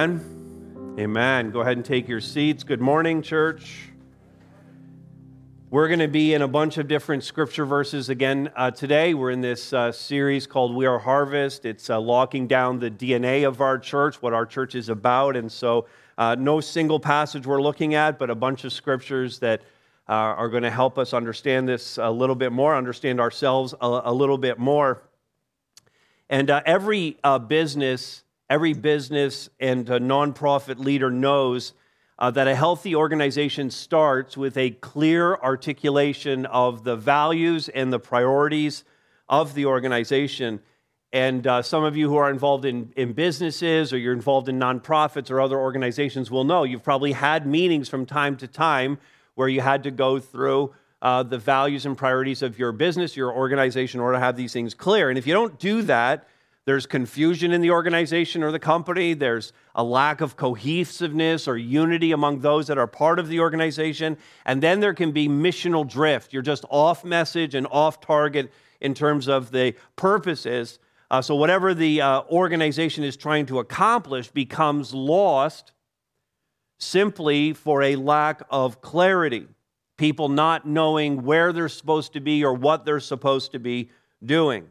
Amen. Amen. Go ahead and take your seats. Good morning, church. We're going to be in a bunch of different scripture verses again uh, today. We're in this uh, series called We Are Harvest. It's uh, locking down the DNA of our church, what our church is about. And so, uh, no single passage we're looking at, but a bunch of scriptures that uh, are going to help us understand this a little bit more, understand ourselves a, a little bit more. And uh, every business Every business and nonprofit leader knows uh, that a healthy organization starts with a clear articulation of the values and the priorities of the organization. And uh, some of you who are involved in, in businesses or you're involved in nonprofits or other organizations will know you've probably had meetings from time to time where you had to go through uh, the values and priorities of your business, your organization, order to have these things clear. And if you don't do that, there's confusion in the organization or the company. There's a lack of cohesiveness or unity among those that are part of the organization. And then there can be missional drift. You're just off message and off target in terms of the purposes. Uh, so, whatever the uh, organization is trying to accomplish becomes lost simply for a lack of clarity. People not knowing where they're supposed to be or what they're supposed to be doing.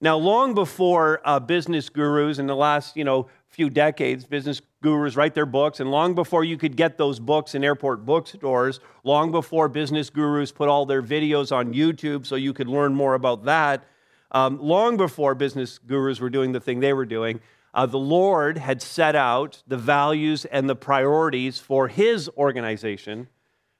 Now, long before uh, business gurus in the last, you know, few decades, business gurus write their books, and long before you could get those books in airport bookstores, long before business gurus put all their videos on YouTube so you could learn more about that, um, long before business gurus were doing the thing they were doing, uh, the Lord had set out the values and the priorities for His organization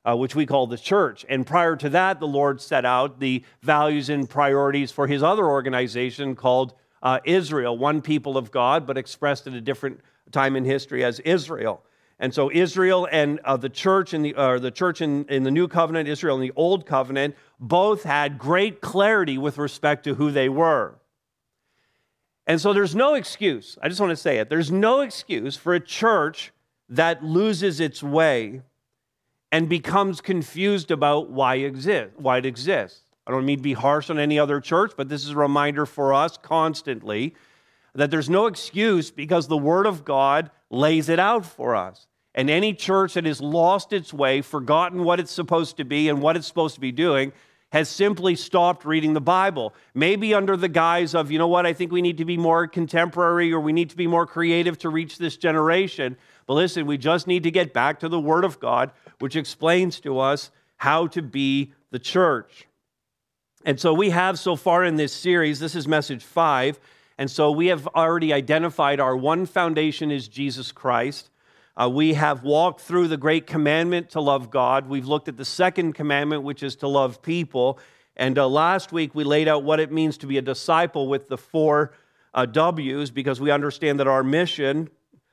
uh, which we call the church. And prior to that, the Lord set out the values and priorities for his other organization called uh, Israel, one people of God, but expressed at a different time in history as Israel. And so Israel and uh, the church in the, or the church in, in the new covenant, Israel in the old covenant, both had great clarity with respect to who they were. And so there's no excuse, I just want to say it, there's no excuse for a church that loses its way and becomes confused about why, exist, why it exists. I don't mean to be harsh on any other church, but this is a reminder for us constantly that there's no excuse because the Word of God lays it out for us. And any church that has lost its way, forgotten what it's supposed to be and what it's supposed to be doing, has simply stopped reading the Bible. Maybe under the guise of, you know what, I think we need to be more contemporary or we need to be more creative to reach this generation. But listen, we just need to get back to the Word of God, which explains to us how to be the church. And so we have so far in this series, this is message five. And so we have already identified our one foundation is Jesus Christ. Uh, we have walked through the great commandment to love God. We've looked at the second commandment, which is to love people. And uh, last week we laid out what it means to be a disciple with the four uh, W's because we understand that our mission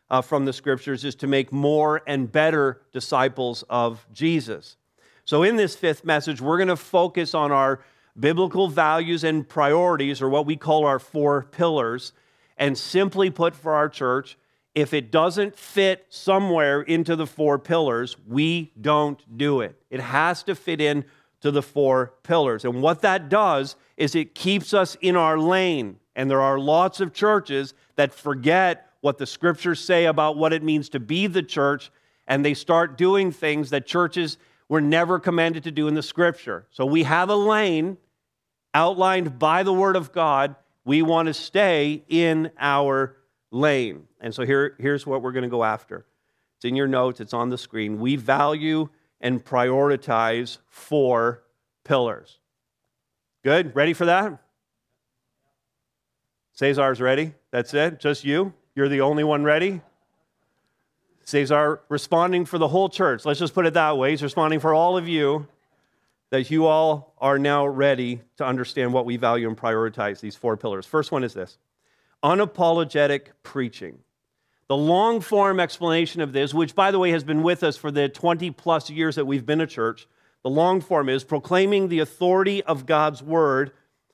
uh, from the scriptures is to make more and better disciples of Jesus. So, in this fifth message, we're going to focus on our biblical values and priorities, or what we call our four pillars. And simply put, for our church, if it doesn't fit somewhere into the four pillars, we don't do it. It has to fit in to the four pillars. And what that does is it keeps us in our lane. And there are lots of churches that forget what the scriptures say about what it means to be the church, and they start doing things that churches were never commanded to do in the scripture. So we have a lane outlined by the word of God. We want to stay in our lane. And so here, here's what we're going to go after. It's in your notes, it's on the screen. We value and prioritize four pillars. Good? Ready for that? Cesar's ready? That's it? Just you? You're the only one ready? Cesar responding for the whole church. Let's just put it that way. He's responding for all of you that you all are now ready to understand what we value and prioritize these four pillars. First one is this unapologetic preaching. The long form explanation of this, which by the way has been with us for the 20 plus years that we've been a church, the long form is proclaiming the authority of God's word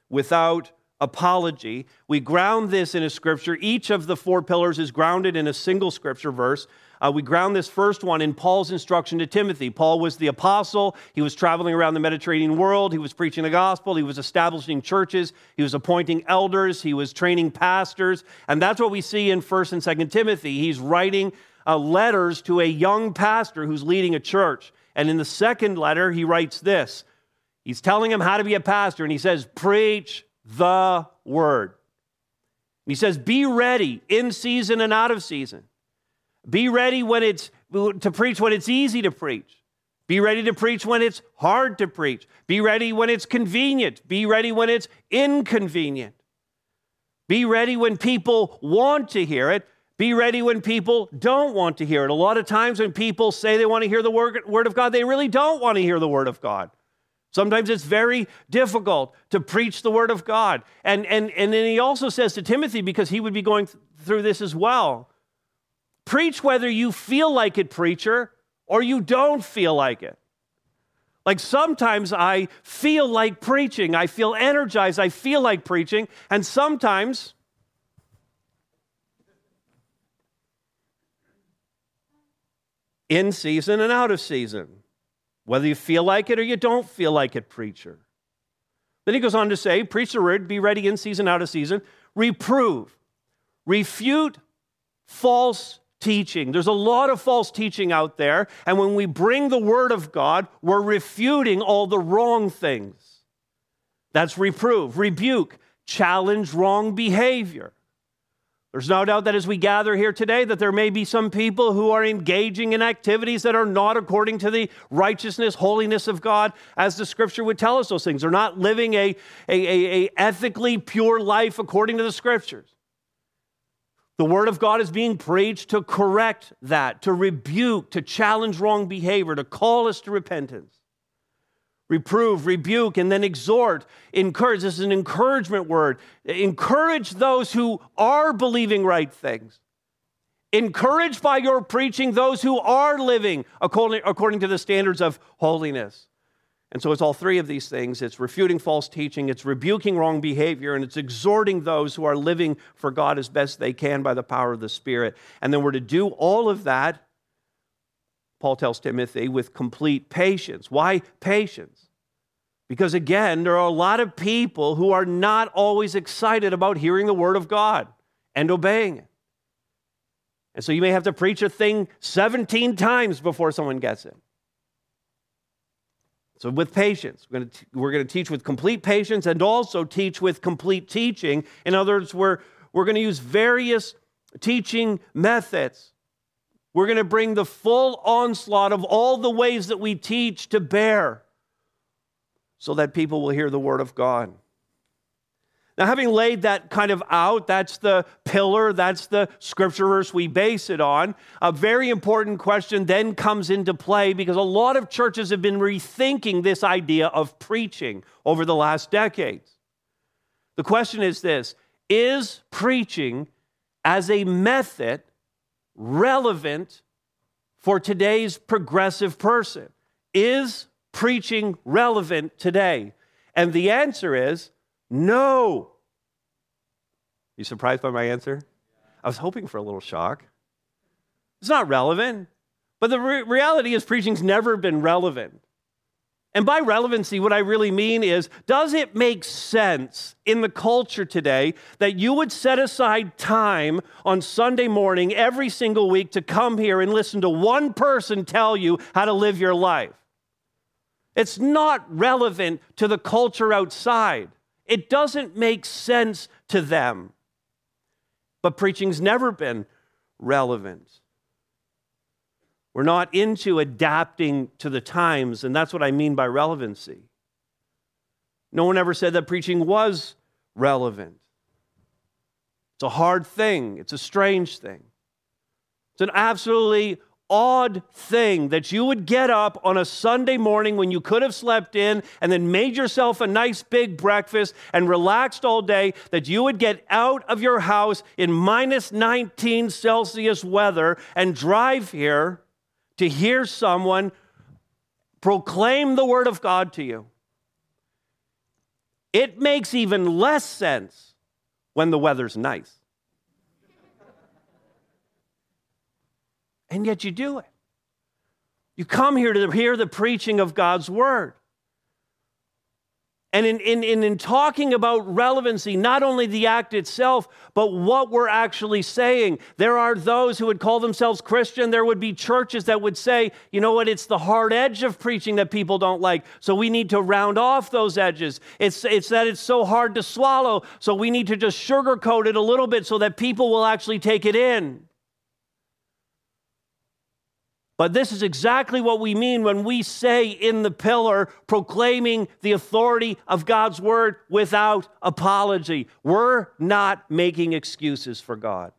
without apology. We ground this in a scripture. Each of the four pillars is grounded in a single scripture verse. Uh, we ground this first one in Paul's instruction to Timothy. Paul was the apostle. He was traveling around the Mediterranean world. He was preaching the gospel. He was establishing churches. He was appointing elders. He was training pastors. And that's what we see in 1st and 2nd Timothy. He's writing uh, letters to a young pastor who's leading a church. And in the second letter, he writes this He's telling him how to be a pastor, and he says, Preach the word. he says, Be ready in season and out of season. Be ready when it's to preach when it's easy to preach. Be ready to preach when it's hard to preach. Be ready when it's convenient. Be ready when it's inconvenient. Be ready when people want to hear it. Be ready when people don't want to hear it. A lot of times when people say they want to hear the word, of God, they really don't want to hear the word of God. Sometimes it's very difficult to preach the word of God. And, and, and then he also says to Timothy, because he would be going through this as well preach whether you feel like it, preacher, or you don't feel like it. Like sometimes I feel like preaching, I feel energized, I feel like preaching, and sometimes in season and out of season, whether you feel like it or you don't feel like it, preacher. Then he goes on to say, Preach the word, be ready in season, out of season, reprove, refute false teaching. There's a lot of false teaching out there, and when we bring the word of God, we're refuting all the wrong things. That's reprove, rebuke, challenge wrong behavior. There's no doubt that as we gather here today that there may be some people who are engaging in activities that are not according to the righteousness, holiness of God, as the scripture would tell us those things. They're not living a, a, a, a ethically pure life according to the scriptures. The word of God is being preached to correct that, to rebuke, to challenge wrong behavior, to call us to repentance reprove, rebuke, and then exhort, encourage. This is an encouragement word. Encourage those who are believing right things. Encourage by your preaching those who are living according, according to the standards of holiness. And so it's all three of these things it's refuting false teaching, it's rebuking wrong behavior, and it's exhorting those who are living for God as best they can by the power of the Spirit. And then we're to do all of that Paul tells Timothy, with complete patience. Why patience? Because again, there are a lot of people who are not always excited about hearing the word of God and obeying it. And so you may have to preach a thing 17 times before someone gets it. So, with patience, we're going, to, we're going to teach with complete patience and also teach with complete teaching. In other words, we're, we're going to use various teaching methods we're going to bring the full onslaught of all the ways that we teach to bear so that people will hear the word of God. Now, having laid that kind of out, that's the pillar, that's the scripture verse we base it on. A very important question then comes into play because a lot of churches have been rethinking this idea of preaching over the last decades. The question is this Is preaching as a method relevant for today's progressive person? Is preaching relevant today? And the answer is no. You surprised by my answer? I was hoping for a little shock. It's not relevant. But the re- reality is, preaching's never been relevant. And by relevancy, what I really mean is does it make sense in the culture today that you would set aside time on Sunday morning every single week to come here and listen to one person tell you how to live your life? It's not relevant to the culture outside, it doesn't make sense to them. But preaching's never been relevant. We're not into adapting to the times, and that's what I mean by relevancy. No one ever said that preaching was relevant. It's a hard thing, it's a strange thing. It's an absolutely odd thing that you would get up on a Sunday morning when you could have slept in and then made yourself a nice big breakfast and relaxed all day, that you would get out of your house in minus 19 Celsius weather and drive here to hear someone proclaim the word of God to you. It makes even less sense when the weather's nice. And yet you do it. You come here to hear the preaching of God's word. And in, in, in, in, talking about relevancy, not only the act itself, but what we're actually saying, there are those who would call themselves Christian. There would be churches that would say, you know what, it's the hard edge of preaching that people don't like. So we need to round off those edges. It's, it's that it's so hard to swallow. So we need to just sugarcoat it a little bit so that people will actually take it in. But this is exactly what we mean when we say in the pillar, proclaiming the authority of God's word without apology. We're not making excuses for God.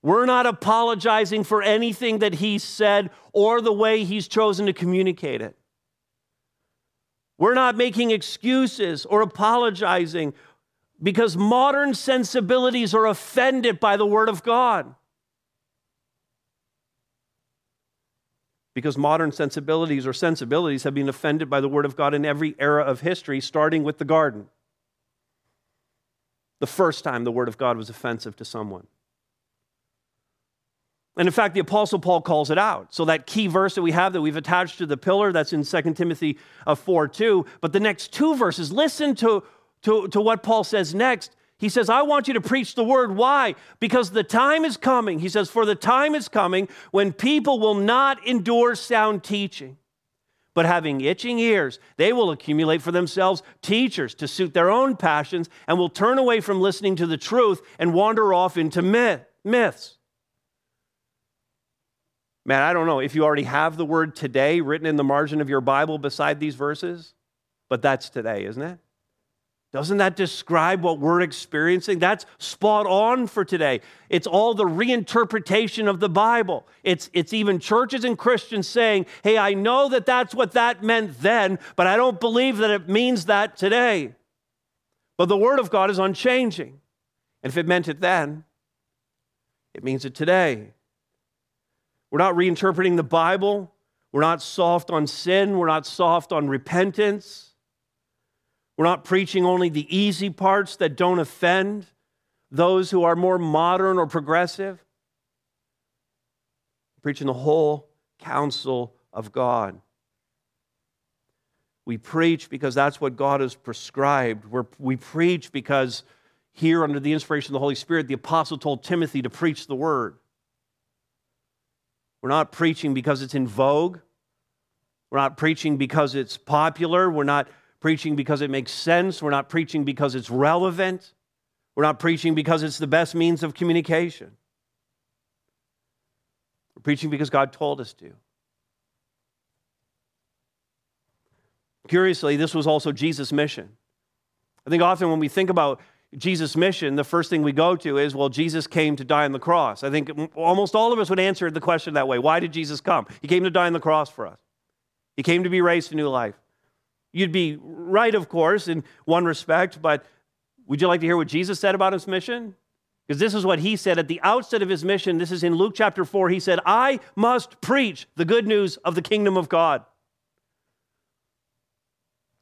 We're not apologizing for anything that He said or the way He's chosen to communicate it. We're not making excuses or apologizing because modern sensibilities are offended by the Word of God. Because modern sensibilities or sensibilities have been offended by the Word of God in every era of history, starting with the garden. The first time the Word of God was offensive to someone. And in fact, the Apostle Paul calls it out. So, that key verse that we have that we've attached to the pillar, that's in 2 Timothy uh, 4 2. But the next two verses, listen to, to, to what Paul says next. He says, I want you to preach the word. Why? Because the time is coming. He says, For the time is coming when people will not endure sound teaching, but having itching ears, they will accumulate for themselves teachers to suit their own passions and will turn away from listening to the truth and wander off into myth, myths. Man, I don't know if you already have the word today written in the margin of your Bible beside these verses, but that's today, isn't it? Doesn't that describe what we're experiencing? That's spot on for today. It's all the reinterpretation of the Bible. It's, it's even churches and Christians saying, hey, I know that that's what that meant then, but I don't believe that it means that today. But the Word of God is unchanging. And if it meant it then, it means it today. We're not reinterpreting the Bible. We're not soft on sin. We're not soft on repentance. We're not preaching only the easy parts that don't offend those who are more modern or progressive. We're preaching the whole counsel of God. We preach because that's what God has prescribed. We're, we preach because here, under the inspiration of the Holy Spirit, the apostle told Timothy to preach the word. We're not preaching because it's in vogue. We're not preaching because it's popular. We're not preaching because it makes sense. We're not preaching because it's relevant. We're not preaching because it's the best means of communication. We're preaching because God told us to. Curiously, this was also Jesus' mission. I think often when we think about Jesus' mission, the first thing we go to is, well, Jesus came to die on the cross. I think almost all of us would answer the question that way. Why did Jesus come? He came to die on the cross for us, He came to be raised to new life. You'd be right, of course, in one respect, but would you like to hear what Jesus said about his mission? Because this is what he said at the outset of his mission. This is in Luke chapter 4. He said, I must preach the good news of the kingdom of God.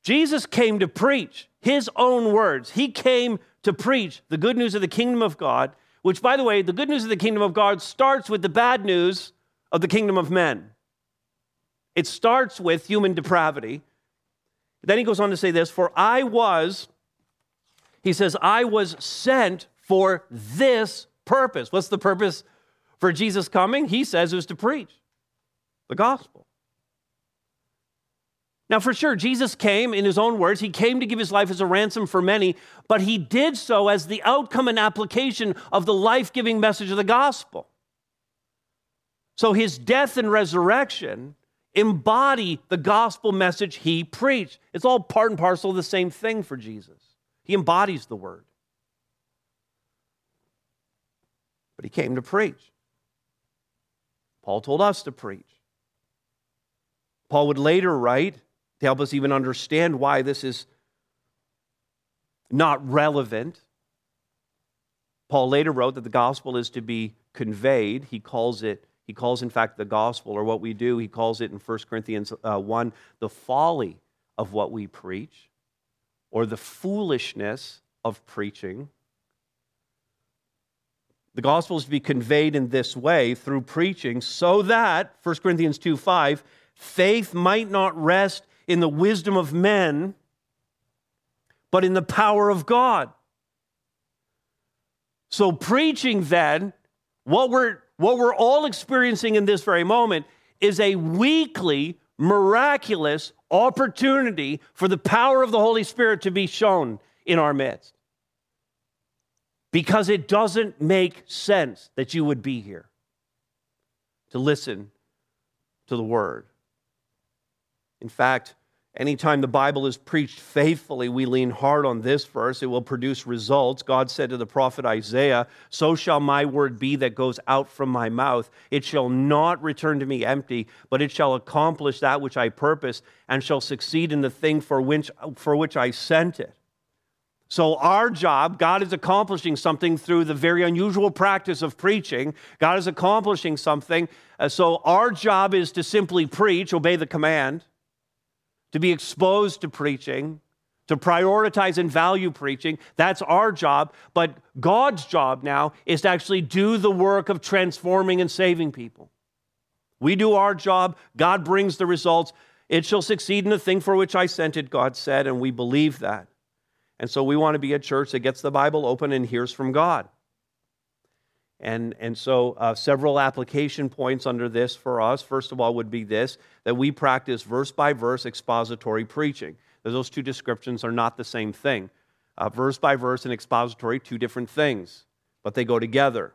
Jesus came to preach his own words. He came to preach the good news of the kingdom of God, which, by the way, the good news of the kingdom of God starts with the bad news of the kingdom of men. It starts with human depravity. Then he goes on to say this For I was, he says, I was sent for this purpose. What's the purpose for Jesus coming? He says it was to preach the gospel. Now, for sure, Jesus came, in his own words, he came to give his life as a ransom for many, but he did so as the outcome and application of the life giving message of the gospel. So his death and resurrection embody the gospel message he preached. It's all part and parcel of the same thing for Jesus. He embodies the word. But he came to preach. Paul told us to preach. Paul would later write to help us even understand why this is not relevant. Paul later wrote that the gospel is to be conveyed. He calls it he calls, in fact, the gospel, or what we do, he calls it in 1 Corinthians uh, 1, the folly of what we preach. or the foolishness of preaching. The gospel is to be conveyed in this way through preaching so that, 1 Corinthians 2 5, faith might not rest in the wisdom of men, but in the power of God. So, preaching then, what we're, what we're all experiencing in this very moment is a weekly, miraculous opportunity for the power of the Holy Spirit to be shown in our midst. Because it doesn't make sense that you would be here to listen to the word. In fact, Anytime the Bible is preached faithfully, we lean hard on this verse. It will produce results. God said to the prophet Isaiah, So shall my word be that goes out from my mouth. It shall not return to me empty, but it shall accomplish that which I purpose and shall succeed in the thing for which, for which I sent it. So, our job, God is accomplishing something through the very unusual practice of preaching. God is accomplishing something. Uh, so, our job is to simply preach, obey the command to be exposed to preaching, to prioritize and value preaching. That's our job. But God's job now is to actually do the work of transforming and saving people. We do our job, God brings the results. It shall succeed in the thing for which I sent it, God said, and we believe that. And so we want to be a church that gets the Bible open and hears from God. And, and so, uh, several application points under this for us. First of all, would be this that we practice verse by verse expository preaching. Those two descriptions are not the same thing. Uh, verse by verse and expository, two different things, but they go together.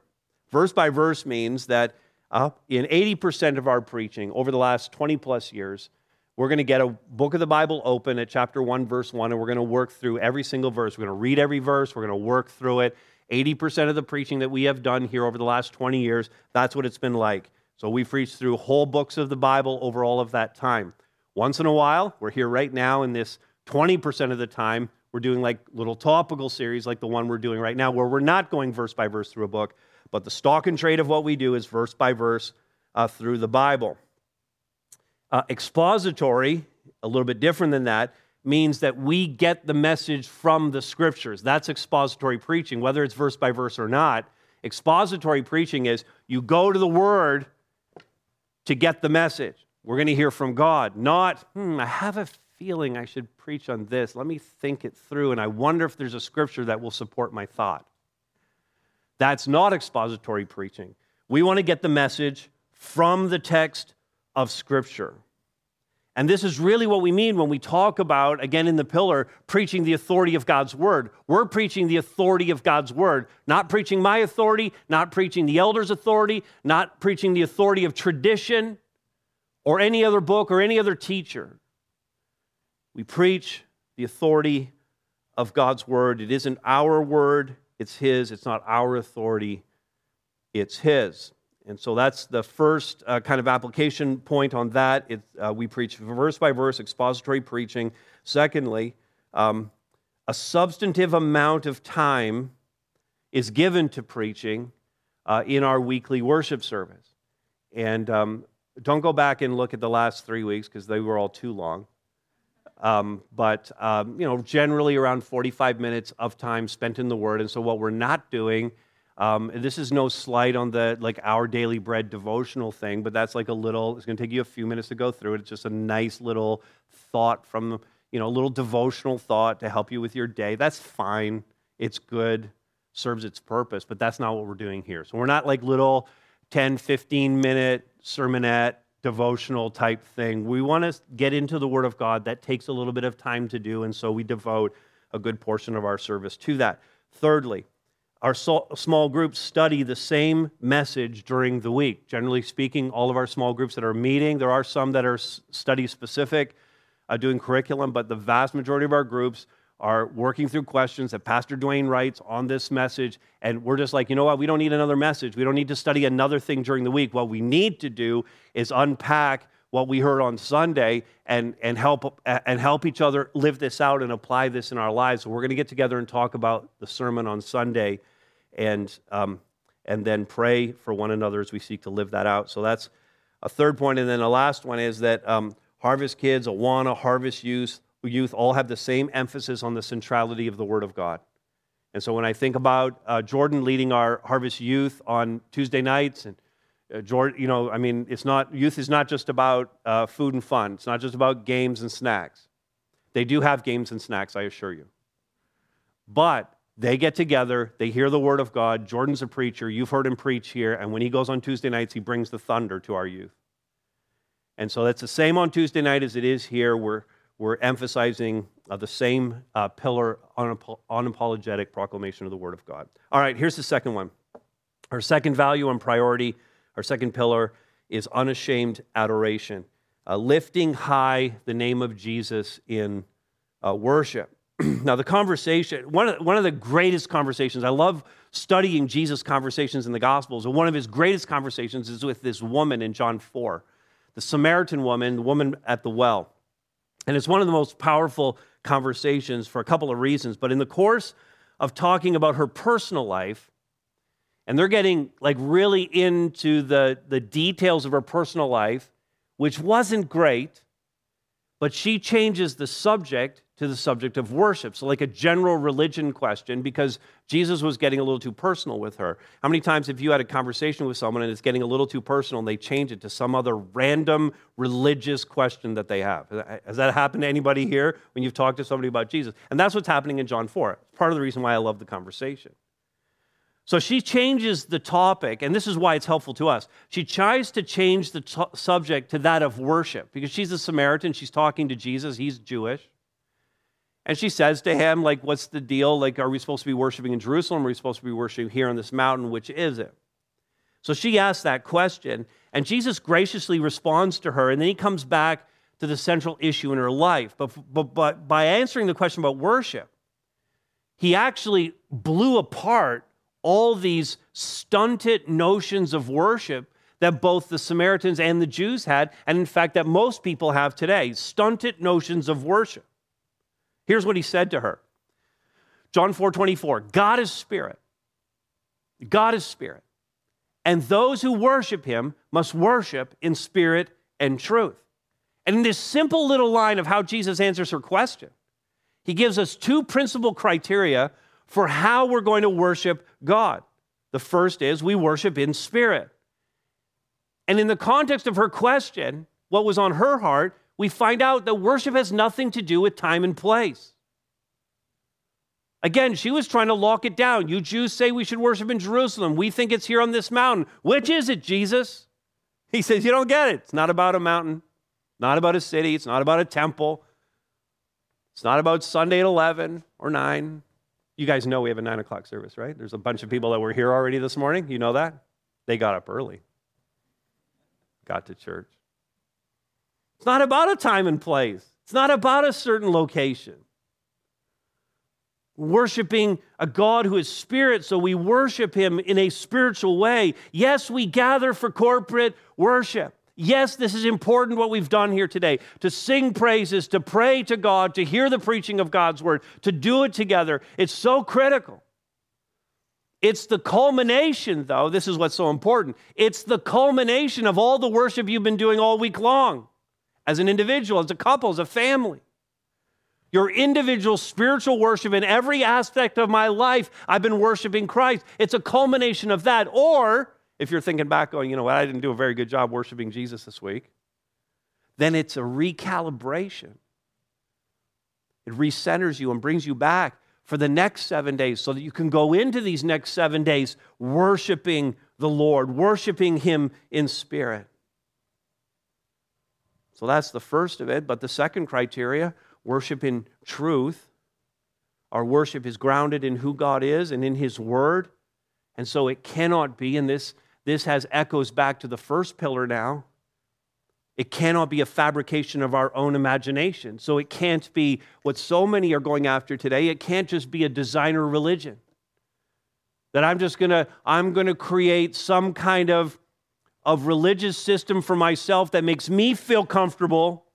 Verse by verse means that uh, in 80% of our preaching over the last 20 plus years, we're going to get a book of the Bible open at chapter 1, verse 1, and we're going to work through every single verse. We're going to read every verse, we're going to work through it 80% of the preaching that we have done here over the last 20 years, that's what it's been like. So we've preached through whole books of the Bible over all of that time. Once in a while, we're here right now in this 20% of the time, we're doing like little topical series like the one we're doing right now, where we're not going verse by verse through a book, but the stock and trade of what we do is verse by verse uh, through the Bible. Uh, expository, a little bit different than that, means that we get the message from the scriptures. That's expository preaching, whether it's verse by verse or not. Expository preaching is you go to the word to get the message. We're going to hear from God, not, hmm, I have a feeling I should preach on this. Let me think it through, and I wonder if there's a scripture that will support my thought. That's not expository preaching. We want to get the message from the text of Scripture. And this is really what we mean when we talk about, again in the pillar, preaching the authority of God's word. We're preaching the authority of God's word, not preaching my authority, not preaching the elder's authority, not preaching the authority of tradition or any other book or any other teacher. We preach the authority of God's word. It isn't our word, it's His. It's not our authority, it's His. And so that's the first uh, kind of application point on that. It, uh, we preach verse by verse, expository preaching. Secondly, um, a substantive amount of time is given to preaching uh, in our weekly worship service. And um, don't go back and look at the last three weeks because they were all too long. Um, but um, you know, generally around 45 minutes of time spent in the Word. And so, what we're not doing um, this is no slight on the like our daily bread devotional thing, but that's like a little. It's going to take you a few minutes to go through it. It's just a nice little thought from you know a little devotional thought to help you with your day. That's fine. It's good, serves its purpose, but that's not what we're doing here. So we're not like little 10, 15 minute sermonette devotional type thing. We want to get into the Word of God. That takes a little bit of time to do, and so we devote a good portion of our service to that. Thirdly, our small groups study the same message during the week. Generally speaking, all of our small groups that are meeting, there are some that are study specific, uh, doing curriculum, but the vast majority of our groups are working through questions that Pastor Dwayne writes on this message. And we're just like, you know what? We don't need another message. We don't need to study another thing during the week. What we need to do is unpack what we heard on Sunday and, and, help, and help each other live this out and apply this in our lives. So we're going to get together and talk about the sermon on Sunday and, um, and then pray for one another as we seek to live that out. So that's a third point. And then the last one is that um, Harvest Kids, Awana, Harvest Youth, youth all have the same emphasis on the centrality of the Word of God. And so when I think about uh, Jordan leading our Harvest Youth on Tuesday nights, and uh, Jordan, you know, I mean, it's not youth is not just about uh, food and fun. It's not just about games and snacks. They do have games and snacks, I assure you. But they get together, they hear the word of God. Jordan's a preacher. You've heard him preach here. And when he goes on Tuesday nights, he brings the thunder to our youth. And so that's the same on Tuesday night as it is here. We're, we're emphasizing uh, the same uh, pillar, unapologetic proclamation of the word of God. All right, here's the second one. Our second value and priority, our second pillar is unashamed adoration, uh, lifting high the name of Jesus in uh, worship. now, the conversation, one of, one of the greatest conversations, I love studying Jesus' conversations in the Gospels, and one of his greatest conversations is with this woman in John 4, the Samaritan woman, the woman at the well. And it's one of the most powerful conversations for a couple of reasons. But in the course of talking about her personal life, and they're getting like really into the, the details of her personal life, which wasn't great, but she changes the subject to the subject of worship. So, like a general religion question, because Jesus was getting a little too personal with her. How many times have you had a conversation with someone and it's getting a little too personal and they change it to some other random religious question that they have? Has that happened to anybody here when you've talked to somebody about Jesus? And that's what's happening in John 4. It's part of the reason why I love the conversation. So she changes the topic, and this is why it's helpful to us. She tries to change the t- subject to that of worship because she's a Samaritan. She's talking to Jesus, he's Jewish. And she says to him, like, what's the deal? Like, are we supposed to be worshiping in Jerusalem? Are we supposed to be worshiping here on this mountain? Which is it? So she asks that question, and Jesus graciously responds to her, and then he comes back to the central issue in her life. But, but, but by answering the question about worship, he actually blew apart all these stunted notions of worship that both the Samaritans and the Jews had, and in fact, that most people have today stunted notions of worship. Here's what he said to her John 4 24, God is spirit. God is spirit. And those who worship him must worship in spirit and truth. And in this simple little line of how Jesus answers her question, he gives us two principal criteria for how we're going to worship God. The first is we worship in spirit. And in the context of her question, what was on her heart we find out that worship has nothing to do with time and place. Again, she was trying to lock it down. You Jews say we should worship in Jerusalem. We think it's here on this mountain. Which is it, Jesus? He says, You don't get it. It's not about a mountain, not about a city, it's not about a temple, it's not about Sunday at 11 or 9. You guys know we have a 9 o'clock service, right? There's a bunch of people that were here already this morning. You know that? They got up early, got to church. It's not about a time and place, it's not about a certain location. Worshiping a God who is spirit, so we worship him in a spiritual way. Yes, we gather for corporate worship. Yes, this is important what we've done here today to sing praises, to pray to God, to hear the preaching of God's word, to do it together. It's so critical. It's the culmination, though, this is what's so important. It's the culmination of all the worship you've been doing all week long as an individual, as a couple, as a family. Your individual spiritual worship in every aspect of my life, I've been worshiping Christ. It's a culmination of that. Or if you're thinking back, going, you know what, I didn't do a very good job worshiping Jesus this week, then it's a recalibration. It recenters you and brings you back for the next seven days so that you can go into these next seven days worshiping the Lord, worshiping Him in spirit. So that's the first of it. But the second criteria worship in truth. Our worship is grounded in who God is and in His Word. And so it cannot be, and this, this has echoes back to the first pillar now. It cannot be a fabrication of our own imagination. So it can't be what so many are going after today. It can't just be a designer religion. That I'm just gonna, I'm gonna create some kind of of religious system for myself that makes me feel comfortable.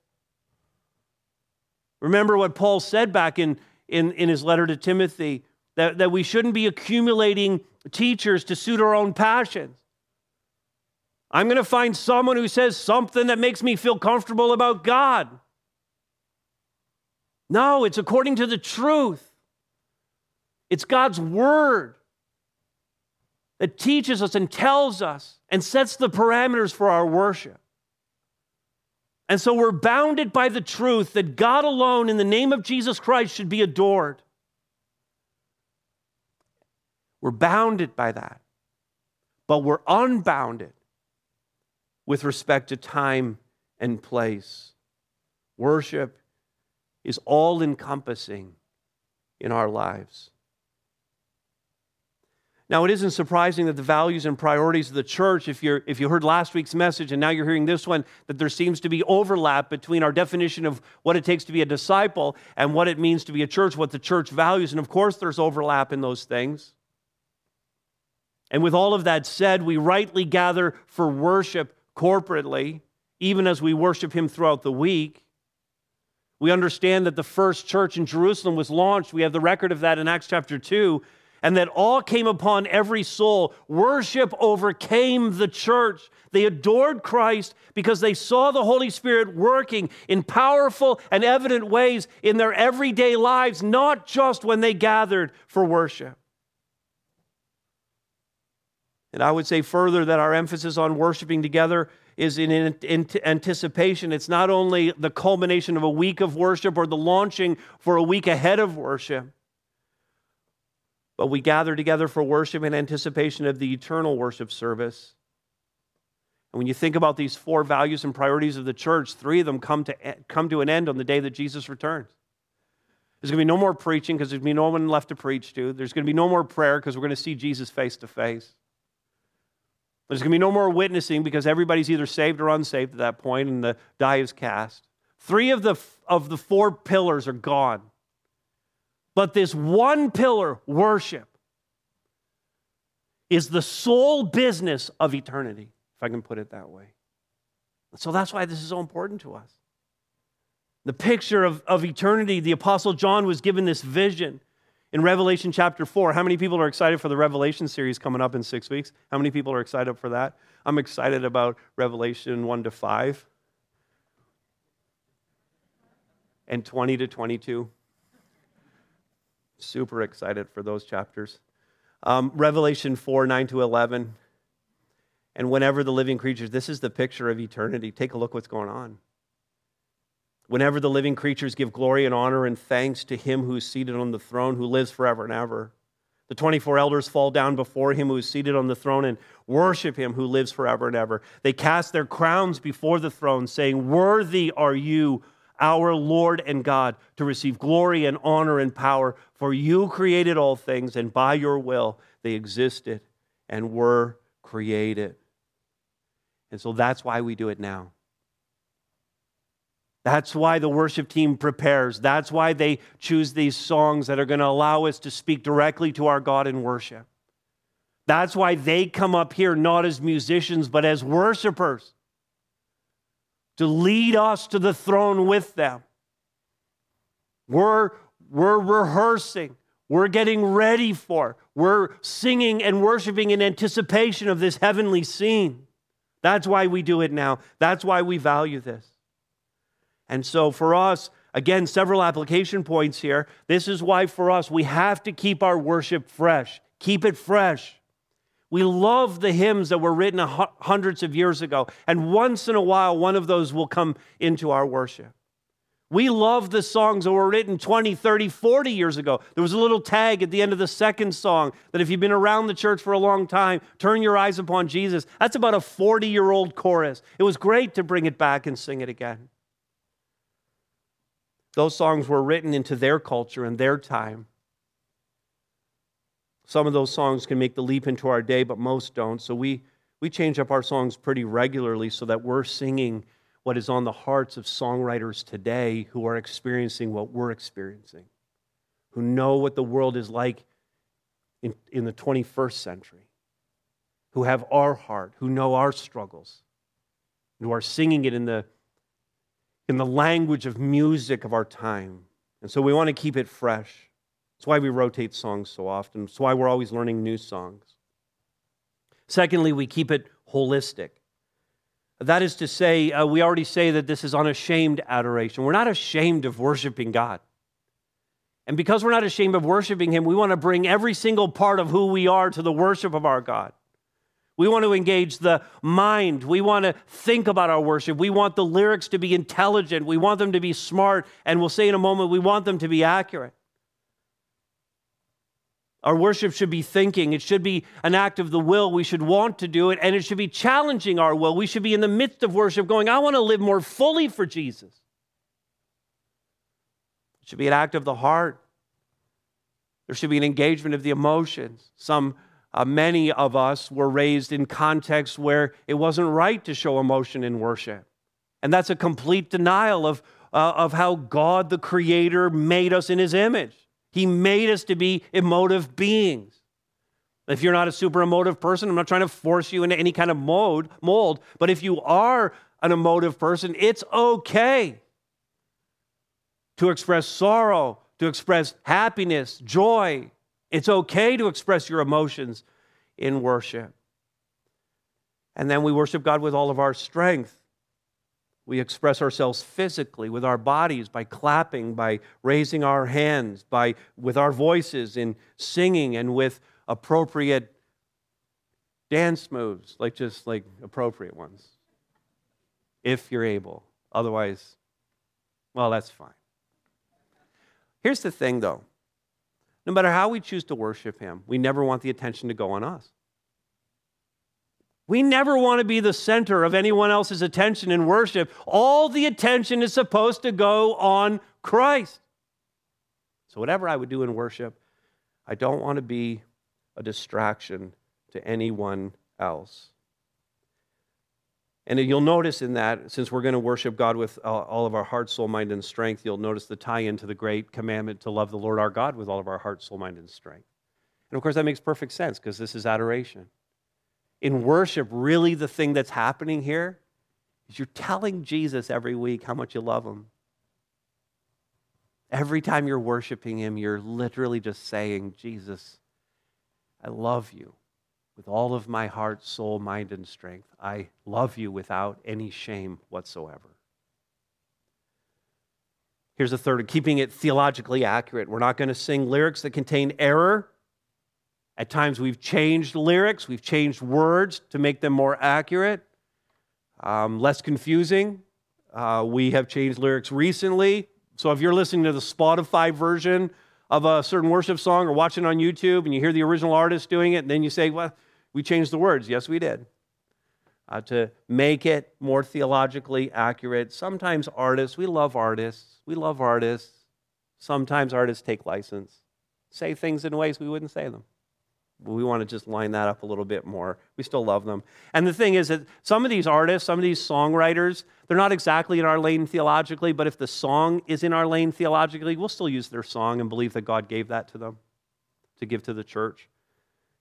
Remember what Paul said back in, in, in his letter to Timothy that, that we shouldn't be accumulating teachers to suit our own passions. I'm going to find someone who says something that makes me feel comfortable about God. No, it's according to the truth. It's God's word that teaches us and tells us and sets the parameters for our worship. And so we're bounded by the truth that God alone, in the name of Jesus Christ, should be adored. We're bounded by that, but we're unbounded with respect to time and place. Worship is all encompassing in our lives. Now, it isn't surprising that the values and priorities of the church, if, you're, if you heard last week's message and now you're hearing this one, that there seems to be overlap between our definition of what it takes to be a disciple and what it means to be a church, what the church values. And of course, there's overlap in those things. And with all of that said, we rightly gather for worship corporately, even as we worship Him throughout the week. We understand that the first church in Jerusalem was launched. We have the record of that in Acts chapter 2 and that all came upon every soul. Worship overcame the church. They adored Christ because they saw the Holy Spirit working in powerful and evident ways in their everyday lives, not just when they gathered for worship. And I would say further that our emphasis on worshiping together is in, anticipation. It's not only the culmination of a week of worship or the launching for a week ahead of worship, but we gather together for worship in anticipation of the eternal worship service. And when you think about these four values and priorities of the church, three of them come to, come to an end on the day that Jesus returns. There's going to be no more preaching because there's going to be no one left to preach to. There's going to be no more prayer because we're going to see Jesus face to face. There's going to be no more witnessing because everybody's either saved or unsaved at that point and the die is cast. Three of the, of the four pillars are gone. But this one pillar, worship, is the sole business of eternity, if I can put it that way. So that's why this is so important to us. The picture of, of eternity, the Apostle John was given this vision in Revelation chapter 4. How many people are excited for the Revelation series coming up in six weeks? How many people are excited for that? I'm excited about Revelation 1 to 5 and 20 to 22. Super excited for those chapters. Um, Revelation 4 9 to 11. And whenever the living creatures, this is the picture of eternity. Take a look what's going on. Whenever the living creatures give glory and honor and thanks to him who is seated on the throne, who lives forever and ever. The 24 elders fall down before him who is seated on the throne and worship him who lives forever and ever. They cast their crowns before the throne, saying, Worthy are you, our Lord and God, to receive glory and honor and power, for you created all things, and by your will they existed and were created. And so that's why we do it now. That's why the worship team prepares. That's why they choose these songs that are going to allow us to speak directly to our God in worship. That's why they come up here not as musicians, but as worshipers to lead us to the throne with them. We're, we're rehearsing, we're getting ready for, we're singing and worshiping in anticipation of this heavenly scene. That's why we do it now. That's why we value this. And so for us, again, several application points here. This is why for us, we have to keep our worship fresh. Keep it fresh. We love the hymns that were written hundreds of years ago, and once in a while, one of those will come into our worship. We love the songs that were written 20, 30, 40 years ago. There was a little tag at the end of the second song that if you've been around the church for a long time, turn your eyes upon Jesus. That's about a 40 year old chorus. It was great to bring it back and sing it again. Those songs were written into their culture and their time. Some of those songs can make the leap into our day, but most don't. So we, we change up our songs pretty regularly so that we're singing what is on the hearts of songwriters today who are experiencing what we're experiencing, who know what the world is like in, in the 21st century, who have our heart, who know our struggles, who are singing it in the, in the language of music of our time. And so we want to keep it fresh. That's why we rotate songs so often. It's why we're always learning new songs. Secondly, we keep it holistic. That is to say, uh, we already say that this is unashamed adoration. We're not ashamed of worshiping God. And because we're not ashamed of worshiping Him, we want to bring every single part of who we are to the worship of our God. We want to engage the mind. We want to think about our worship. We want the lyrics to be intelligent. We want them to be smart. And we'll say in a moment, we want them to be accurate. Our worship should be thinking. It should be an act of the will. We should want to do it, and it should be challenging our will. We should be in the midst of worship going, I want to live more fully for Jesus. It should be an act of the heart. There should be an engagement of the emotions. Some, uh, many of us were raised in contexts where it wasn't right to show emotion in worship. And that's a complete denial of, uh, of how God, the Creator, made us in His image. He made us to be emotive beings. If you're not a super emotive person, I'm not trying to force you into any kind of mode, mold, but if you are an emotive person, it's okay to express sorrow, to express happiness, joy. It's okay to express your emotions in worship. And then we worship God with all of our strength. We express ourselves physically with our bodies by clapping, by raising our hands, by with our voices in singing and with appropriate dance moves, like just like appropriate ones. If you're able. Otherwise, well, that's fine. Here's the thing though. No matter how we choose to worship him, we never want the attention to go on us. We never want to be the center of anyone else's attention in worship. All the attention is supposed to go on Christ. So, whatever I would do in worship, I don't want to be a distraction to anyone else. And you'll notice in that, since we're going to worship God with uh, all of our heart, soul, mind, and strength, you'll notice the tie in to the great commandment to love the Lord our God with all of our heart, soul, mind, and strength. And of course, that makes perfect sense because this is adoration in worship, really the thing that's happening here is you're telling Jesus every week how much you love him. Every time you're worshiping him, you're literally just saying, Jesus, I love you with all of my heart, soul, mind, and strength. I love you without any shame whatsoever. Here's a third, keeping it theologically accurate. We're not going to sing lyrics that contain error. At times, we've changed lyrics, we've changed words to make them more accurate, um, less confusing. Uh, we have changed lyrics recently. So if you're listening to the Spotify version of a certain worship song or watching on YouTube and you hear the original artist doing it, and then you say, well, we changed the words. Yes, we did. Uh, to make it more theologically accurate. Sometimes artists, we love artists. We love artists. Sometimes artists take license, say things in ways we wouldn't say them we want to just line that up a little bit more. We still love them. And the thing is that some of these artists, some of these songwriters, they're not exactly in our lane theologically, but if the song is in our lane theologically, we'll still use their song and believe that God gave that to them to give to the church.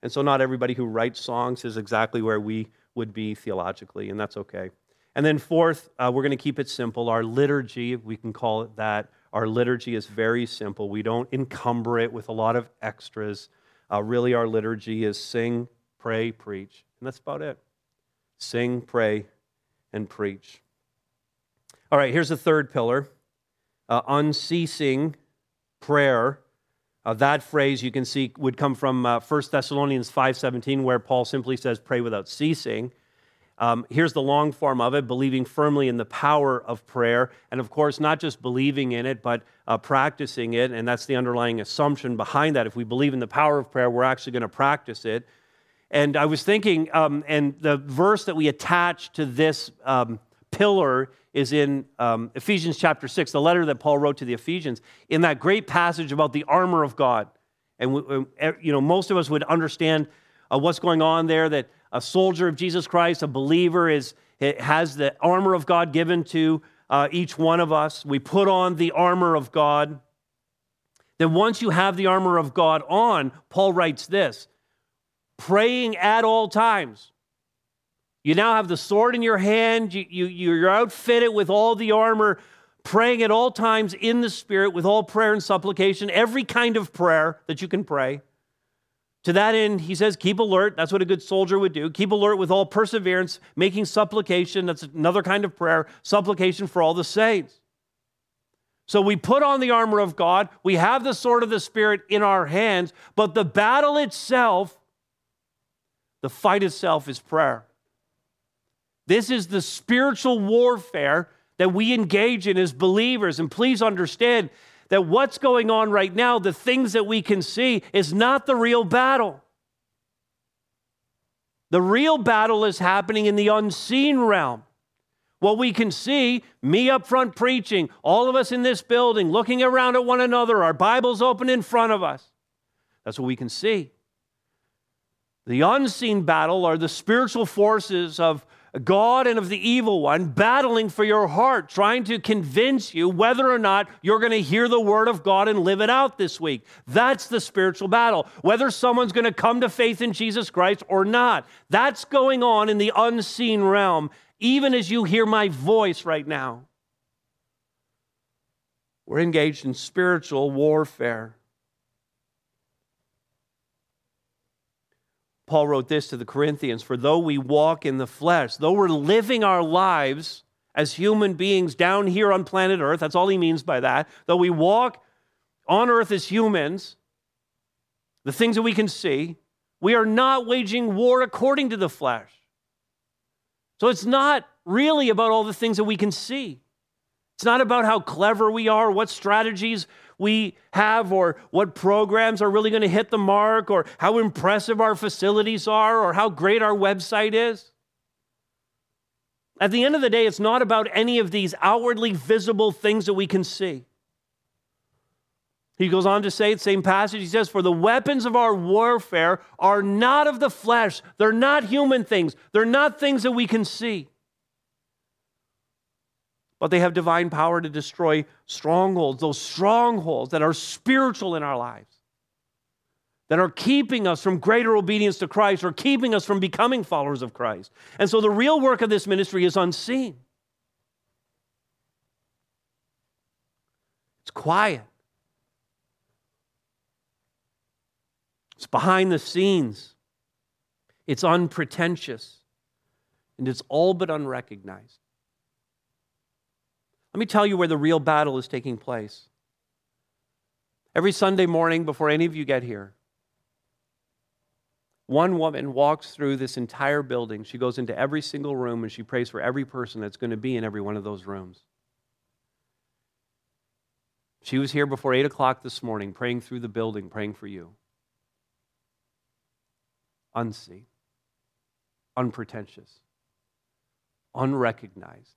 And so not everybody who writes songs is exactly where we would be theologically, and that's okay. And then, fourth, uh, we're going to keep it simple. Our liturgy, if we can call it that, our liturgy is very simple. We don't encumber it with a lot of extras. Uh, really, our liturgy is sing, pray, preach. And that's about it. Sing, pray, and preach. All right, here's the third pillar uh, unceasing prayer. Uh, that phrase you can see would come from uh, 1 Thessalonians 5.17 where Paul simply says, pray without ceasing. Um, here's the long form of it believing firmly in the power of prayer. And of course, not just believing in it, but uh, practicing it. And that's the underlying assumption behind that. If we believe in the power of prayer, we're actually going to practice it. And I was thinking, um, and the verse that we attach to this um, pillar is in um, Ephesians chapter 6, the letter that Paul wrote to the Ephesians, in that great passage about the armor of God. And, we, you know, most of us would understand uh, what's going on there that a soldier of Jesus Christ, a believer, is, has the armor of God given to uh, each one of us. We put on the armor of God. Then, once you have the armor of God on, Paul writes this praying at all times. You now have the sword in your hand, you, you, you're outfitted with all the armor, praying at all times in the Spirit with all prayer and supplication, every kind of prayer that you can pray. To that end, he says, keep alert. That's what a good soldier would do. Keep alert with all perseverance, making supplication. That's another kind of prayer, supplication for all the saints. So we put on the armor of God, we have the sword of the Spirit in our hands, but the battle itself, the fight itself is prayer. This is the spiritual warfare that we engage in as believers. And please understand that what's going on right now, the things that we can see, is not the real battle. The real battle is happening in the unseen realm. What we can see, me up front preaching, all of us in this building looking around at one another, our Bibles open in front of us. That's what we can see. The unseen battle are the spiritual forces of God and of the evil one battling for your heart, trying to convince you whether or not you're going to hear the word of God and live it out this week. That's the spiritual battle. Whether someone's going to come to faith in Jesus Christ or not. That's going on in the unseen realm, even as you hear my voice right now. We're engaged in spiritual warfare. Paul wrote this to the Corinthians For though we walk in the flesh, though we're living our lives as human beings down here on planet Earth, that's all he means by that, though we walk on earth as humans, the things that we can see, we are not waging war according to the flesh. So it's not really about all the things that we can see. It's not about how clever we are, what strategies we have, or what programs are really going to hit the mark, or how impressive our facilities are, or how great our website is. At the end of the day, it's not about any of these outwardly visible things that we can see. He goes on to say, same passage, he says, For the weapons of our warfare are not of the flesh. They're not human things. They're not things that we can see but they have divine power to destroy strongholds, those strongholds that are spiritual in our lives, that are keeping us from greater obedience to Christ or keeping us from becoming followers of Christ. And so the real work of this ministry is unseen. It's quiet. It's behind the scenes. It's unpretentious. And it's all but unrecognized. Let me tell you where the real battle is taking place. Every Sunday morning before any of you get here, one woman walks through this entire building. She goes into every single room and she prays for every person that's going to be in every one of those rooms. She was here before 8 o'clock this morning, praying through the building, praying for you. Unseen, unpretentious, unrecognized,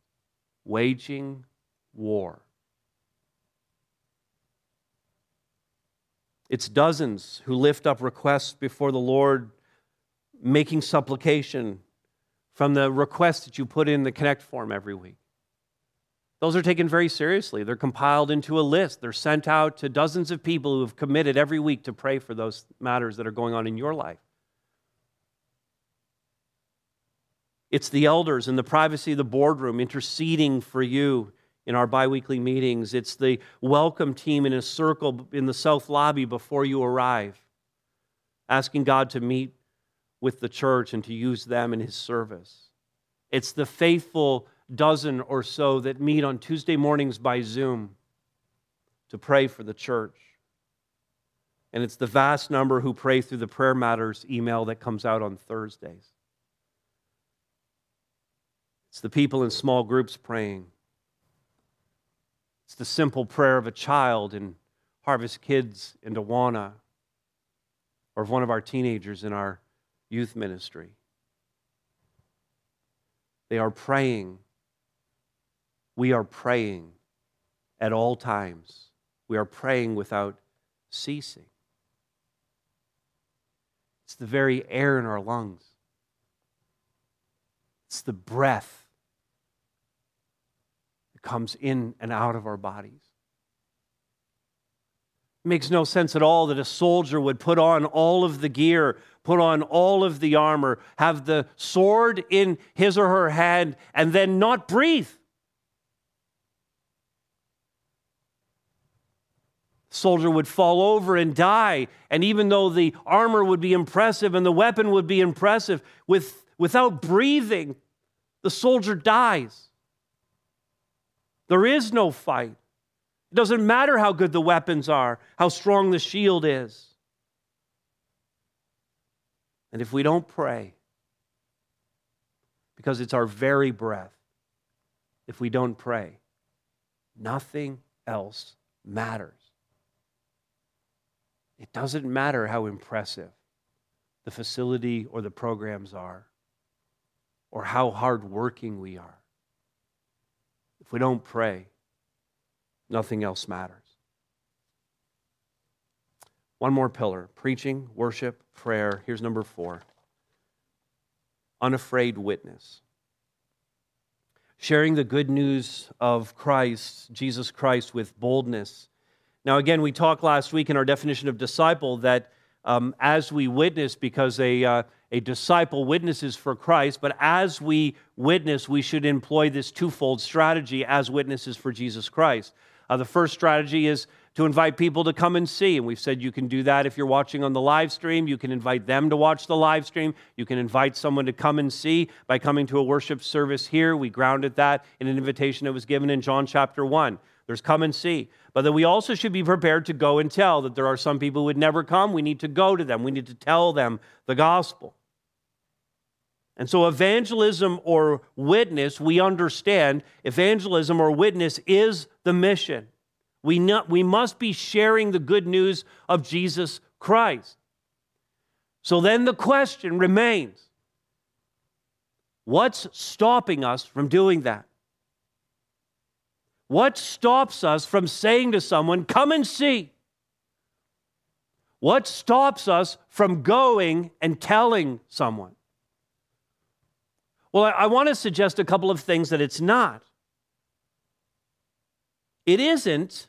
waging war. It's dozens who lift up requests before the Lord, making supplication from the requests that you put in the Connect form every week. Those are taken very seriously. They're compiled into a list. They're sent out to dozens of people who have committed every week to pray for those matters that are going on in your life. It's the elders in the privacy of the boardroom interceding for you in our biweekly meetings. It's the welcome team in a circle in the south lobby before you arrive, asking God to meet with the church and to use them in his service. It's the faithful dozen or so that meet on Tuesday mornings by Zoom to pray for the church. And it's the vast number who pray through the Prayer Matters email that comes out on Thursdays. It's the people in small groups praying. It's the simple prayer of a child in Harvest Kids in Awana or of one of our teenagers in our youth ministry. They are praying. We are praying at all times. We are praying without ceasing. It's the very air in our lungs, it's the breath comes in and out of our bodies. It makes no sense at all that a soldier would put on all of the gear, put on all of the armor, have the sword in his or her hand, and then not breathe. The soldier would fall over and die. And even though the armor would be impressive and the weapon would be impressive, with, without breathing, the soldier dies. There is no fight. It doesn't matter how good the weapons are, how strong the shield is. And if we don't pray, because it's our very breath, if we don't pray, nothing else matters. It doesn't matter how impressive the facility or the programs are, or how hardworking we are. If we don't pray, nothing else matters. One more pillar preaching, worship, prayer. Here's number four unafraid witness. Sharing the good news of Christ, Jesus Christ, with boldness. Now, again, we talked last week in our definition of disciple that um, as we witness, because a, uh, a disciple witnesses for Christ, but as we witness, we should employ this twofold strategy as witnesses for Jesus Christ. Uh, the first strategy is to invite people to come and see. And we've said you can do that if you're watching on the live stream. You can invite them to watch the live stream. You can invite someone to come and see by coming to a worship service here. We grounded that in an invitation that was given in John chapter 1. There's come and see. But that we also should be prepared to go and tell that there are some people who would never come. We need to go to them, we need to tell them the gospel. And so, evangelism or witness, we understand evangelism or witness is the mission. We, not, we must be sharing the good news of Jesus Christ. So then the question remains what's stopping us from doing that? What stops us from saying to someone, Come and see? What stops us from going and telling someone? Well, I, want to suggest a couple of things that it's not. It isn't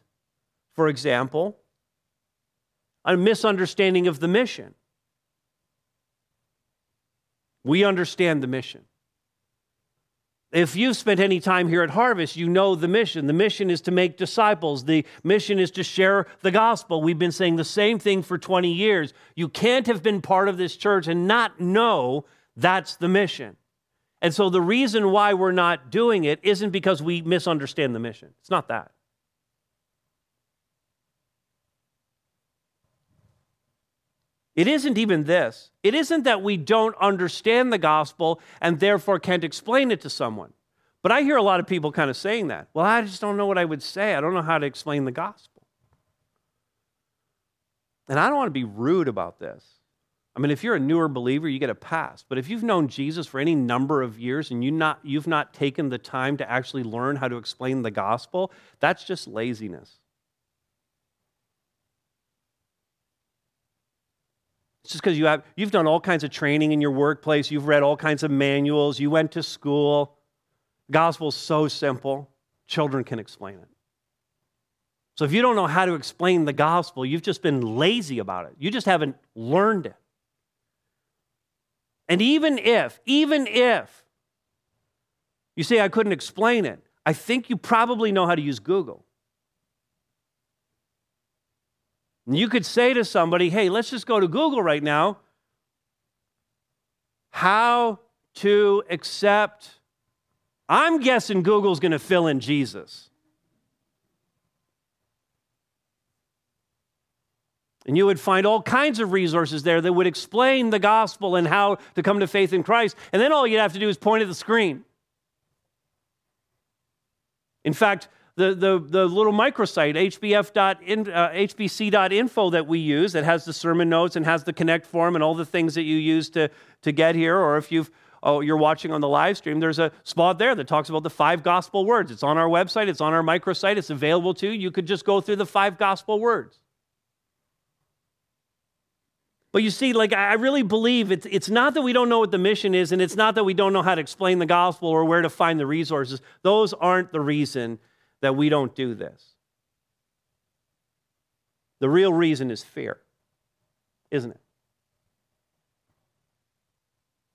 for example, a misunderstanding of the mission. We understand the mission. If you've spent any time here at Harvest, you know the mission. The mission is to make disciples. The mission is to share the gospel. We've been saying the same thing for 20 years. You can't have been part of this church and not know that's the mission. And so the reason why we're not doing it isn't because we misunderstand the mission. It's not that. It isn't even this. It isn't that we don't understand the gospel and therefore can't explain it to someone. But I hear a lot of people kind of saying that. Well, I just don't know what I would say. I don't know how to explain the gospel. And I don't want to be rude about this. I mean, if you're a newer believer, you get a pass. But if you've known Jesus for any number of years and you not, you've not taken the time to actually learn how to explain the gospel, that's just laziness. It's just because you have you've done all kinds of training in your workplace, you've read all kinds of manuals, you went to school. The gospel's so simple, children can explain it. So if you don't know how to explain the gospel, you've just been lazy about it. You just haven't learned it. And even if, even if you say I couldn't explain it, I think you probably know how to use Google. You could say to somebody, hey, let's just go to Google right now. How to accept. I'm guessing Google's going to fill in Jesus. And you would find all kinds of resources there that would explain the gospel and how to come to faith in Christ. And then all you'd have to do is point at the screen. In fact, the, the, the little microsite, hbf.in, uh, hbc.info that we use that has the sermon notes and has the connect form and all the things that you use to, to get here, or if you've oh, you're watching on the live stream, there's a spot there that talks about the five gospel words. It's on our website, it's on our microsite, it's available to you. You could just go through the five gospel words. But you see, like, I really believe it's, it's not that we don't know what the mission is, and it's not that we don't know how to explain the gospel or where to find the resources. Those aren't the reason that we don't do this. The real reason is fear, isn't it?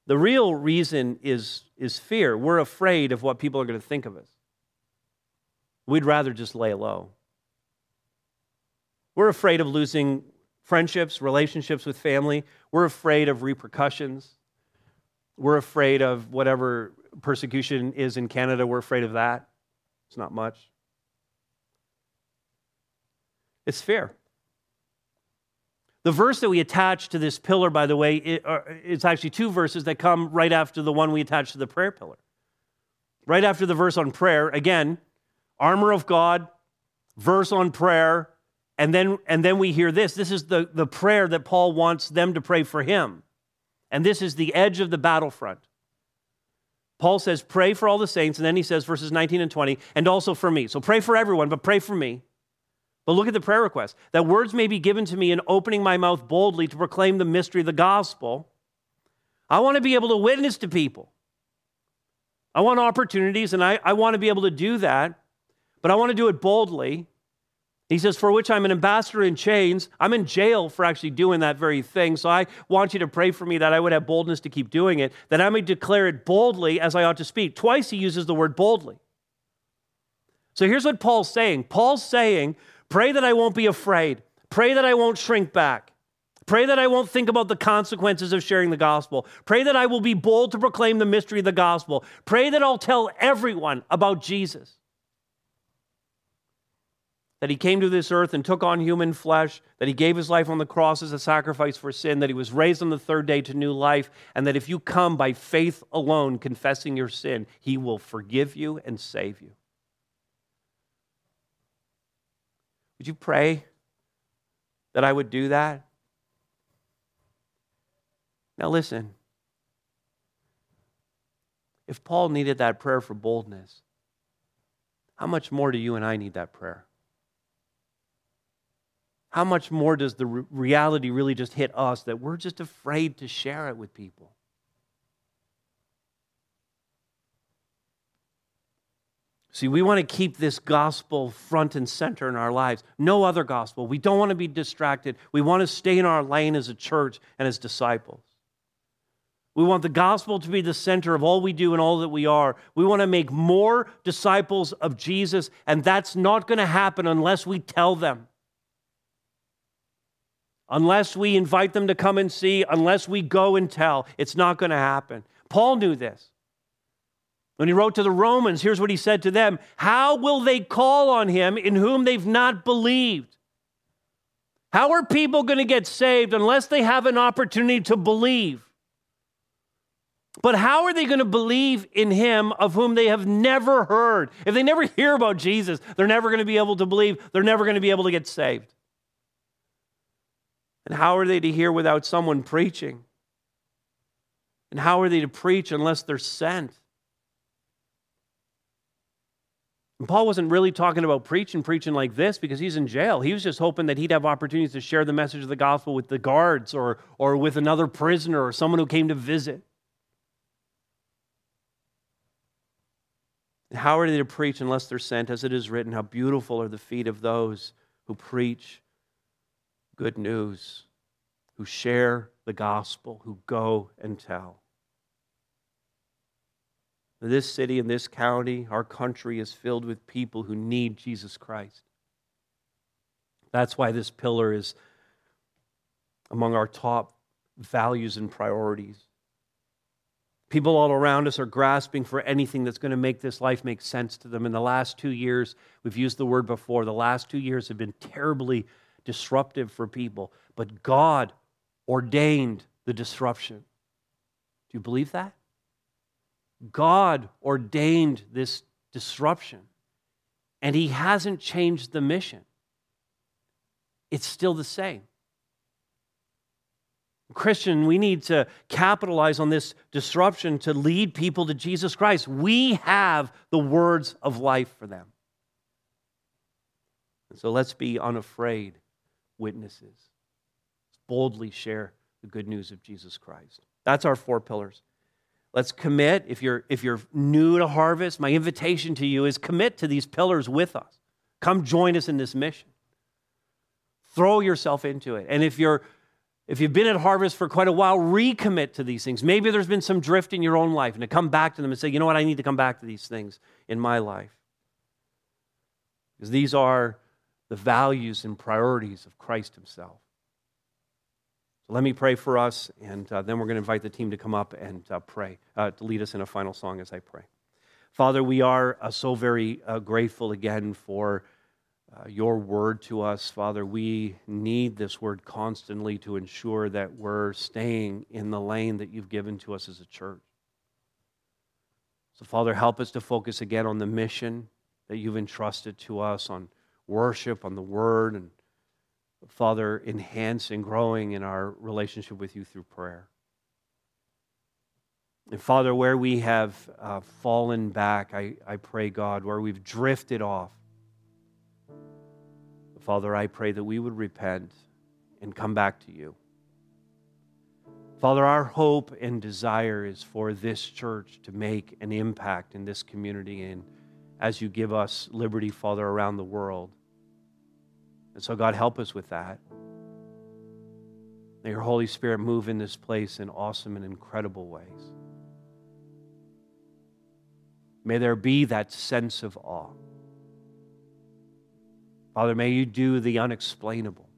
The real reason is, is fear. We're afraid of what people are going to think of us. We'd rather just lay low. We're afraid of losing friendships, relationships with family. We're afraid of repercussions. We're afraid of whatever persecution is in Canada. We're afraid of that. It's not much. It's fair. The verse that we attach to this pillar, by the way, uh, it's actually two verses that come right after the one we attach to the prayer pillar. Right after the verse on prayer, again, armor of God, verse on prayer, and then, and then we hear this. This is the, the prayer that Paul wants them to pray for him. And this is the edge of the battlefront. Paul says, Pray for all the saints. And then he says, verses 19 and 20, and also for me. So pray for everyone, but pray for me. But look at the prayer request that words may be given to me in opening my mouth boldly to proclaim the mystery of the gospel. I want to be able to witness to people. I want opportunities, and I, I want to be able to do that, but I want to do it boldly. He says, For which I'm an ambassador in chains. I'm in jail for actually doing that very thing. So I want you to pray for me that I would have boldness to keep doing it, that I may declare it boldly as I ought to speak. Twice he uses the word boldly. So here's what Paul's saying Paul's saying, Pray that I won't be afraid. Pray that I won't shrink back. Pray that I won't think about the consequences of sharing the gospel. Pray that I will be bold to proclaim the mystery of the gospel. Pray that I'll tell everyone about Jesus that he came to this earth and took on human flesh, that he gave his life on the cross as a sacrifice for sin, that he was raised on the third day to new life, and that if you come by faith alone, confessing your sin, he will forgive you and save you. Would you pray that I would do that? Now, listen. If Paul needed that prayer for boldness, how much more do you and I need that prayer? how much more does the re- reality really just hit us that we're just afraid to share it with people? See, we want to keep this gospel front and center in our lives. No other gospel. We don't want to be distracted. We want to stay in our lane as a church and as disciples. We want the gospel to be the center of all we do and all that we are. We want to make more disciples of Jesus, and that's not going to happen unless we tell them unless we invite them to come and see, unless we go and tell. It's not going to happen. Paul knew this. When he wrote to the Romans, here's what he said to them How will they call on him in whom they've not believed? How are people going to get saved unless they have an opportunity to believe? But how are they going to believe in him of whom they have never heard? If they never hear about Jesus, they're never going to be able to believe. They're never going to be able to get saved. And how are they to hear without someone preaching? And how are they to preach unless they're sent? And Paul wasn't really talking about preaching, preaching like this because he's in jail. He was just hoping that he'd have opportunities to share the message of the gospel with the guards or, or with another prisoner or someone who came to visit. How are they to preach unless they're sent? As it is written, how beautiful are the feet of those who preach good news, who share the gospel, who go and tell. This city and this county, our country is filled with people who need Jesus Christ. That's why this pillar is among our top values and priorities. People all around us are grasping for anything that's going to make this life make sense to them. In the last two years, we've used the word before, the last two years have been terribly disruptive for people, but God ordained the disruption. Do you believe that? God ordained this disruption, and He hasn't changed the mission. It's still the same. Christian, we need to capitalize on this disruption to lead people to Jesus Christ. We have the words of life for them. And so let's be unafraid witnesses. Let's Boldly share the good news of Jesus Christ. That's our four pillars. Let's commit. If you're, if you're new to harvest, my invitation to you is commit to these pillars with us. Come join us in this mission. Throw yourself into it. And if you're if you've been at harvest for quite a while, recommit to these things. Maybe there's been some drift in your own life, and to come back to them and say, you know what, I need to come back to these things in my life. Because these are the values and priorities of Christ Himself. So let me pray for us, and uh, then we're going to invite the team to come up and uh, pray, uh, to lead us in a final song as I pray. Father, we are uh, so very uh, grateful again for uh, your word to us, Father. We need this word constantly to ensure that we're staying in the lane that you've given to us as a church. So, Father, help us to focus again on the mission that you've entrusted to us, on worship, on the word, and Father, enhance and growing in our relationship with you through prayer. And Father, where we have uh, fallen back, I, I pray, God, where we've drifted off, Father, I pray that we would repent and come back to you. Father, our hope and desire is for this church to make an impact in this community and as you give us liberty, Father, around the world. And so, God, help us with that. May your Holy Spirit move in this place in awesome and incredible ways. May there be that sense of awe. Father, may you do the unexplainable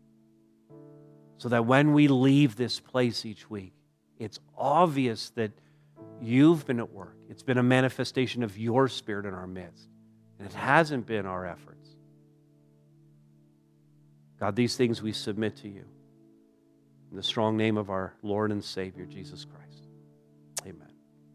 so that when we leave this place each week, it's obvious that you've been at work. It's been a manifestation of your spirit in our midst, and it hasn't been our efforts. God, these things we submit to you in the strong name of our Lord and Savior, Jesus Christ.